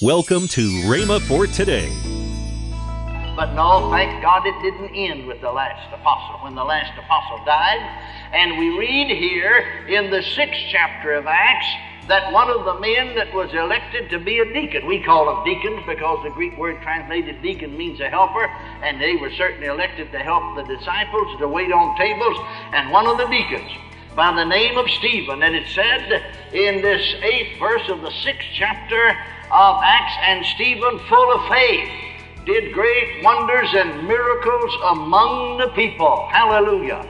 Welcome to Rhema for today. But no, thank God it didn't end with the last apostle, when the last apostle died. And we read here in the sixth chapter of Acts that one of the men that was elected to be a deacon, we call them deacons because the Greek word translated deacon means a helper, and they were certainly elected to help the disciples to wait on tables. And one of the deacons, by the name of Stephen, and it said in this eighth verse of the sixth chapter, of Acts, and Stephen, full of faith, did great wonders and miracles among the people. Hallelujah.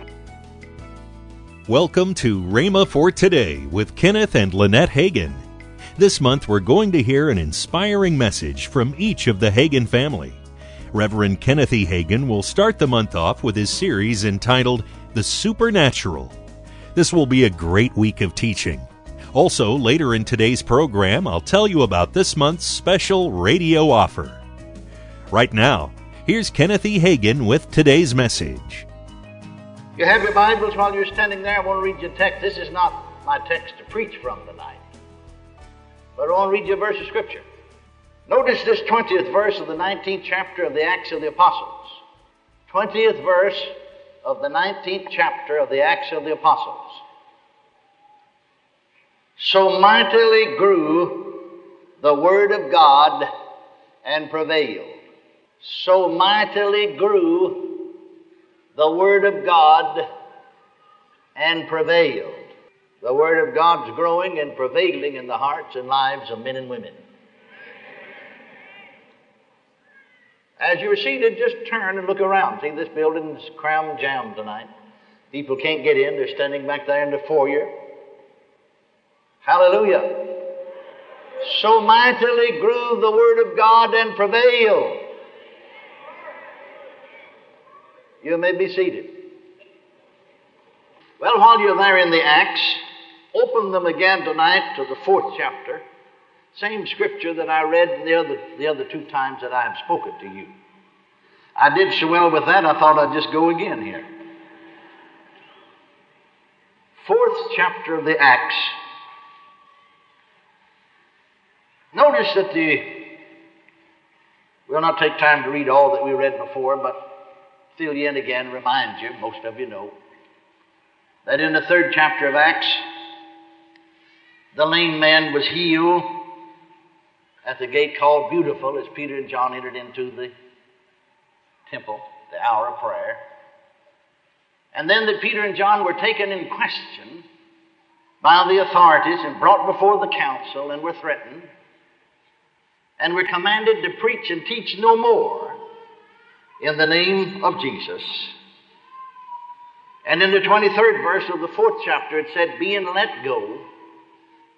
Welcome to Rhema for Today with Kenneth and Lynette Hagin. This month we're going to hear an inspiring message from each of the Hagin family. Reverend Kenneth E. Hagin will start the month off with his series entitled The Supernatural. This will be a great week of teaching. Also, later in today's program, I'll tell you about this month's special radio offer. Right now, here's Kenneth E. Hagin with today's message. You have your Bibles while you're standing there. I want to read you a text. This is not my text to preach from tonight, but I want to read you a verse of Scripture. Notice this 20th verse of the 19th chapter of the Acts of the Apostles. 20th verse of the 19th chapter of the Acts of the Apostles. So mightily grew the word of God and prevailed. So mightily grew the word of God and prevailed. The word of God's growing and prevailing in the hearts and lives of men and women. As you're seated, just turn and look around. See, this building is cram jammed tonight. People can't get in. They're standing back there in the foyer. Hallelujah. So mightily grew the word of God and prevailed. You may be seated. Well, while you're there in the Acts, open them again tonight to the fourth chapter. Same scripture that I read the other, the other two times that I have spoken to you. I did so well with that, I thought I'd just go again here. Fourth chapter of the Acts. Notice that the, we'll not take time to read all that we read before, but fill you in again, remind you, most of you know, that in the third chapter of Acts, the lame man was healed at the gate called Beautiful as Peter and John entered into the temple, the hour of prayer. And then that Peter and John were taken in question by the authorities and brought before the council and were threatened and were commanded to preach and teach no more in the name of Jesus. And in the 23rd verse of the fourth chapter, it said, Being let go,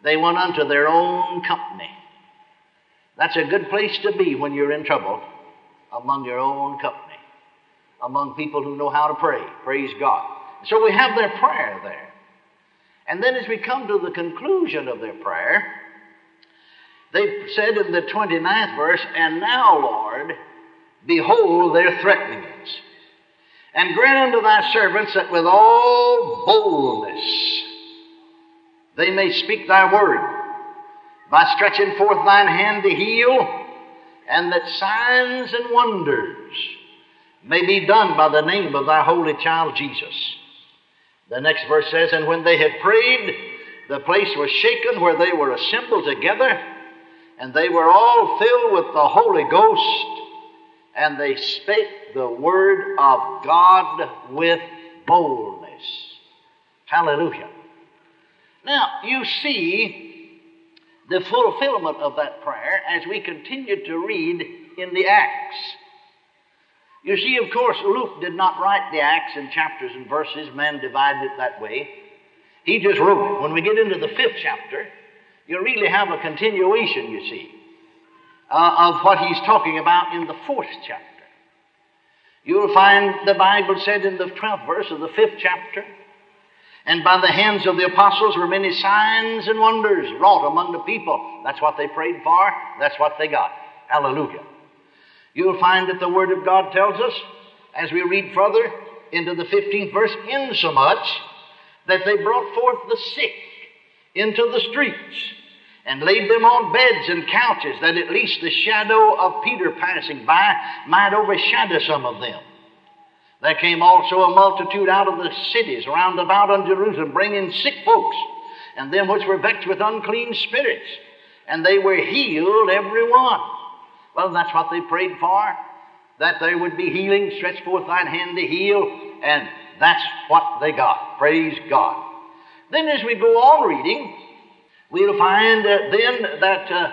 they went unto their own company. That's a good place to be when you're in trouble, among your own company, among people who know how to pray. Praise God. So we have their prayer there. And then as we come to the conclusion of their prayer, they said in the 29th verse, And now, Lord, behold their threatenings. And grant unto thy servants that with all boldness they may speak thy word, by stretching forth thine hand to heal, and that signs and wonders may be done by the name of thy holy child Jesus. The next verse says, And when they had prayed, the place was shaken where they were assembled together and they were all filled with the Holy Ghost, and they spake the word of God with boldness. Hallelujah. Now, you see the fulfillment of that prayer as we continue to read in the Acts. You see, of course, Luke did not write the Acts in chapters and verses, man divided it that way. He just wrote it. When we get into the fifth chapter, you really have a continuation, you see, uh, of what he's talking about in the fourth chapter. You'll find the Bible said in the 12th verse of the fifth chapter, and by the hands of the apostles were many signs and wonders wrought among the people. That's what they prayed for. That's what they got. Hallelujah. You'll find that the Word of God tells us, as we read further into the 15th verse, insomuch that they brought forth the sick into the streets and laid them on beds and couches, that at least the shadow of Peter passing by might overshadow some of them. There came also a multitude out of the cities round about on Jerusalem, bringing sick folks, and them which were vexed with unclean spirits, and they were healed every one. Well, that's what they prayed for, that there would be healing. Stretch forth thine hand to heal, and that's what they got. Praise God. Then, as we go on reading, we'll find uh, then that uh,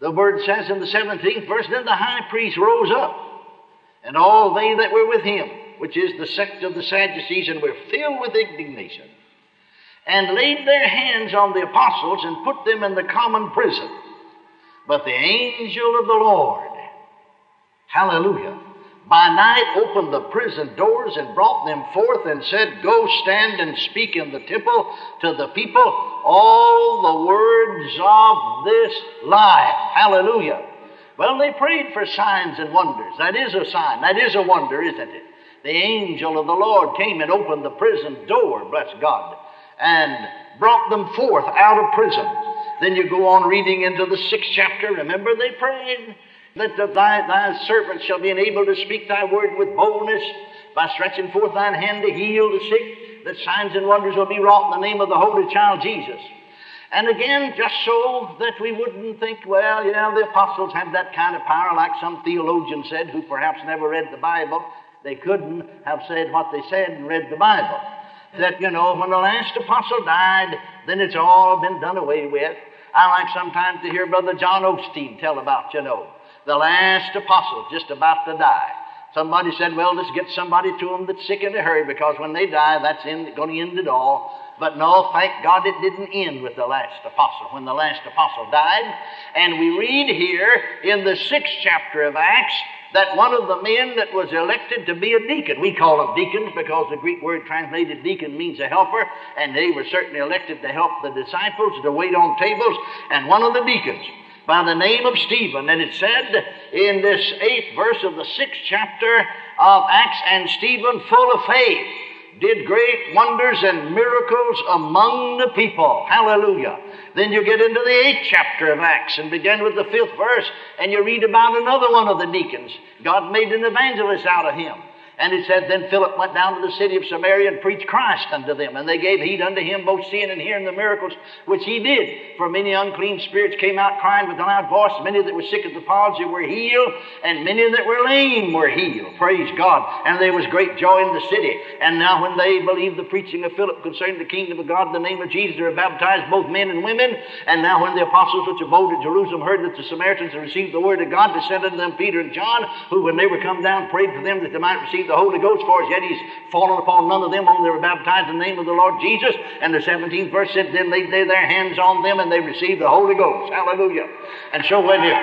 the word says in the 17th verse, Then the high priest rose up, and all they that were with him, which is the sect of the Sadducees, and were filled with indignation, and laid their hands on the apostles and put them in the common prison. But the angel of the Lord, hallelujah, by night opened the prison doors and brought them forth and said, Go stand and speak in the temple to the people all the words of this life. Hallelujah. Well, they prayed for signs and wonders. That is a sign. That is a wonder, isn't it? The angel of the Lord came and opened the prison door, bless God, and brought them forth out of prison. Then you go on reading into the sixth chapter. Remember, they prayed that thy, thy servant shall be enabled to speak thy word with boldness by stretching forth thine hand to heal the sick, that signs and wonders will be wrought in the name of the Holy Child Jesus. And again, just so that we wouldn't think, well, you know, the apostles had that kind of power, like some theologian said, who perhaps never read the Bible. They couldn't have said what they said and read the Bible. That, you know, when the last apostle died, then it's all been done away with. I like sometimes to hear Brother John Osteen tell about, you know, the last apostle just about to die. Somebody said, well, let's get somebody to them that's sick in a hurry because when they die, that's going to end it all. But no, thank God it didn't end with the last apostle, when the last apostle died. And we read here in the sixth chapter of Acts that one of the men that was elected to be a deacon, we call them deacons because the Greek word translated deacon means a helper, and they were certainly elected to help the disciples to wait on tables. And one of the deacons by the name of Stephen. And it said in this eighth verse of the sixth chapter of Acts, and Stephen, full of faith, did great wonders and miracles among the people. Hallelujah. Then you get into the eighth chapter of Acts and begin with the fifth verse, and you read about another one of the deacons. God made an evangelist out of him. And it said, Then Philip went down to the city of Samaria and preached Christ unto them. And they gave heed unto him, both seeing and hearing the miracles which he did. For many unclean spirits came out crying with a loud voice. Many that were sick of the palsy were healed, and many that were lame were healed. Praise God. And there was great joy in the city. And now when they believed the preaching of Philip concerning the kingdom of God in the name of Jesus, they were baptized, both men and women. And now when the apostles which abode at Jerusalem heard that the Samaritans had received the word of God, they sent unto them Peter and John, who when they were come down prayed for them that they might receive the Holy Ghost, for as yet he's fallen upon none of them, only they were baptized in the name of the Lord Jesus. And the 17th verse said, Then they laid their hands on them and they received the Holy Ghost. Hallelujah. And so when you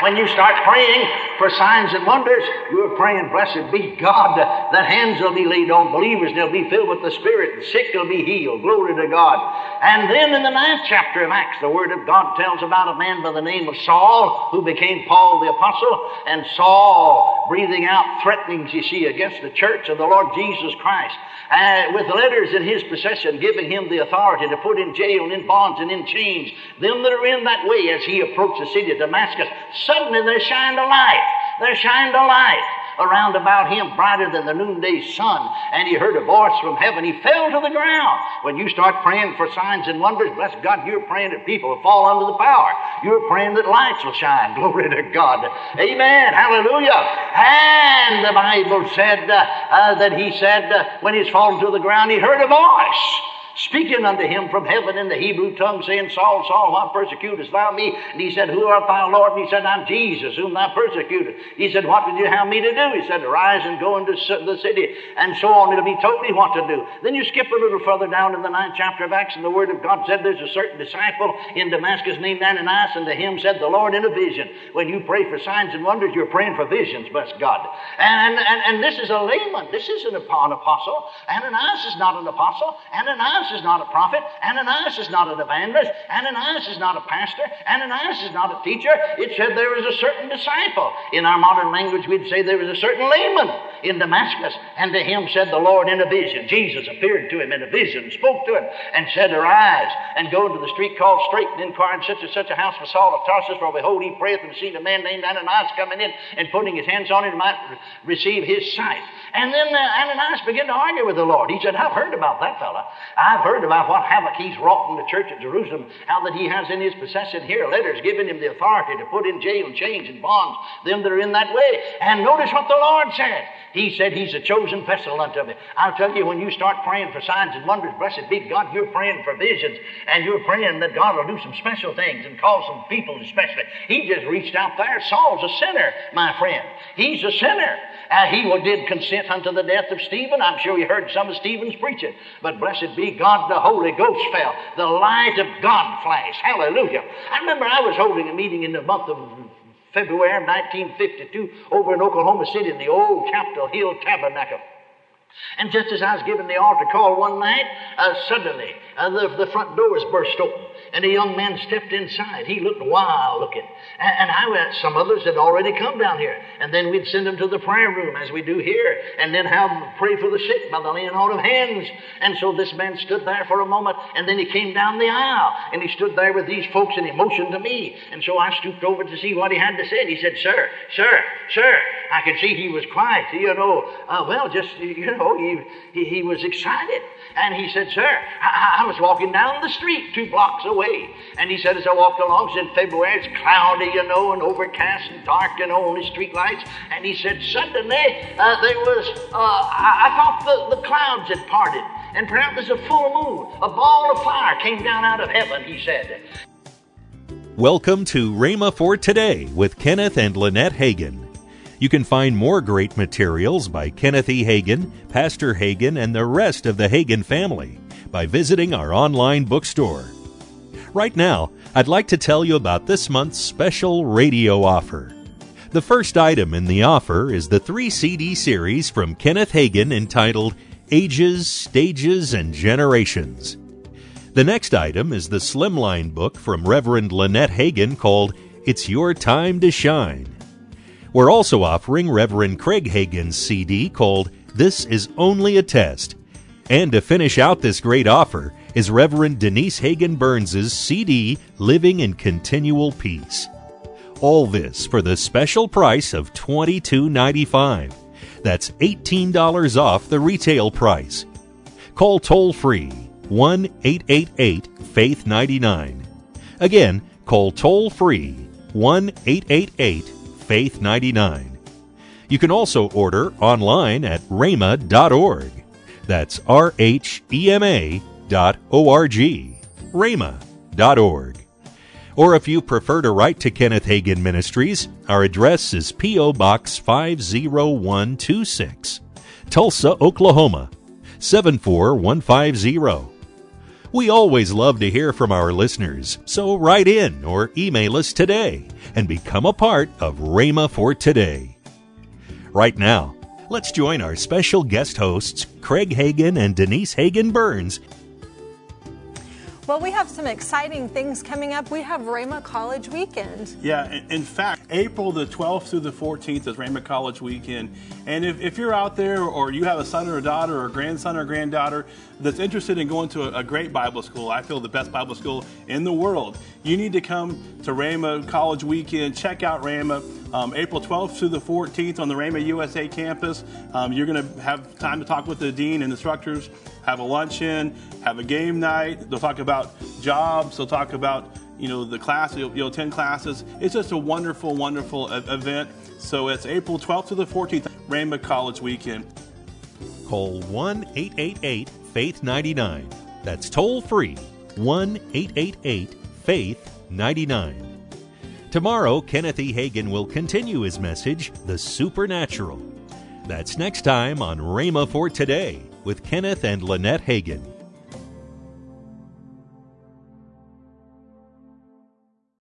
when you start praying for signs and wonders, you're praying, blessed be God, that hands will be laid on believers and they'll be filled with the Spirit, and sick will be healed. Glory to God. And then in the ninth chapter of Acts, the Word of God tells about a man by the name of Saul who became Paul the Apostle, and Saul breathing out threatenings, you see, against the church of the Lord Jesus Christ, uh, with letters in his possession giving him the authority to put in jail and in bonds and in chains them that are in that way as he approached the city of Damascus suddenly there shined a light. There shined a light around about him brighter than the noonday sun. And he heard a voice from heaven. He fell to the ground. When you start praying for signs and wonders, bless God, you're praying that people will fall under the power. You're praying that lights will shine. Glory to God. Amen. Hallelujah. And the Bible said uh, uh, that he said uh, when he's fallen to the ground, he heard a voice speaking unto him from heaven in the Hebrew tongue, saying, Saul, Saul, why persecutest thou me? And he said, Who art thou, Lord? And he said, I'm Jesus, whom thou persecutest. He said, What did you have me to do? He said, Rise and go into the city, and so on. It'll be told me what to do. Then you skip a little further down in the ninth chapter of Acts, and the word of God said, There's a certain disciple in Damascus named Ananias, and to him said the Lord in a vision. When you pray for signs and wonders, you're praying for visions, bless God. And, and, and this is a layman. This isn't an apostle. Ananias is not an apostle. Ananias Ananias is not a prophet. Ananias is not an evangelist. Ananias is not a pastor. Ananias is not a teacher. It said there was a certain disciple. In our modern language, we'd say there was a certain layman in Damascus. And to him said the Lord in a vision. Jesus appeared to him in a vision, spoke to him, and said, Arise and go into the street called Straight and inquire in such and such a house for Saul of Tarsus, for behold, he prayeth and seen a man named Ananias coming in and putting his hands on him might receive his sight. And then uh, Ananias began to argue with the Lord. He said, I've heard about that fella. I've heard about what havoc he's wrought in the church at Jerusalem, how that he has in his possession here letters giving him the authority to put in jail, and chains, and bonds them that are in that way. And notice what the Lord said. He said he's a chosen vessel unto me. I'll tell you, when you start praying for signs and wonders, blessed be God, you're praying for visions, and you're praying that God will do some special things and call some people especially. He just reached out there. Saul's a sinner, my friend. He's a sinner. Uh, he did consent unto the death of Stephen. I'm sure you heard some of Stephen's preaching. But blessed be God, the Holy Ghost fell. The light of God flashed. Hallelujah. I remember I was holding a meeting in the month of February of 1952 over in Oklahoma City in the old Capitol Hill Tabernacle. And just as I was giving the altar call one night, uh, suddenly uh, the, the front doors burst open and a young man stepped inside. He looked wild looking. And, and I some others had already come down here. And then we'd send them to the prayer room as we do here, and then have them pray for the sick by the laying on of hands. And so this man stood there for a moment, and then he came down the aisle, and he stood there with these folks, and he motioned to me. And so I stooped over to see what he had to say. And he said, Sir, sir, sir. I could see he was quiet, you know. Uh, well, just, you know, he, he, he was excited. And he said, Sir, I, I, was walking down the street two blocks away. And he said, As I walked along, it's in February, it's cloudy, you know, and overcast and dark, you know, only street lights. And he said, Suddenly, uh, there was, uh, I, I, thought the, the clouds had parted. And perhaps there's a full moon. A ball of fire came down out of heaven, he said. Welcome to Rhema for Today with Kenneth and Lynette Hagin. You can find more great materials by Kenneth E. Hagin, Pastor Hagin, and the rest of the Hagin family by visiting our online bookstore. Right now, I'd like to tell you about this month's special radio offer. The first item in the offer is the three CD series from Kenneth Hagin entitled Ages, Stages, and Generations. The next item is the Slimline book from Reverend Lynette Hagin called It's Your Time to Shine. We're also offering Reverend Craig Hagin's CD called This Is Only a Test. And to finish out this great offer is Reverend Denise Hagin Burns' CD Living in Continual Peace. All this for the special price of $22.95. That's $18 off the retail price. Call toll free 1 888 Faith 99. Again, call toll free 1 888 Faith 99. You can also order online at rhema.org. That's R H E M A dot O R G. rhema.org. Or if you prefer to write to Kenneth Hagin Ministries, our address is P.O. Box 50126, Tulsa, Oklahoma 74150. We always love to hear from our listeners, so write in or email us today and become a part of Rhema for Today. Right now, let's join our special guest hosts, Craig Hagin and Denise Hagin Burns, well, we have some exciting things coming up. We have Rhema College Weekend. Yeah, in fact, April the 12th through the 14th is Rhema College Weekend. And if, if you're out there or you have a son or a daughter or a grandson or granddaughter that's interested in going to a, a great Bible school, I feel the best Bible school in the world, you need to come to Rhema College Weekend. Check out Rhema. Um, April 12th through the 14th on the Rhema USA campus. Um, you're going to have time to talk with the dean and instructors have a luncheon, have a game night. They'll talk about jobs. They'll talk about you know the class. You'll, you'll attend classes. It's just a wonderful, wonderful event. So it's April 12th to the 14th, Rhema College Weekend. Call 1 888 Faith 99. That's toll free 1 888 Faith 99. Tomorrow, Kenneth E. Hagin will continue his message, The Supernatural. That's next time on Rhema for Today with Kenneth and Lynette Hagin.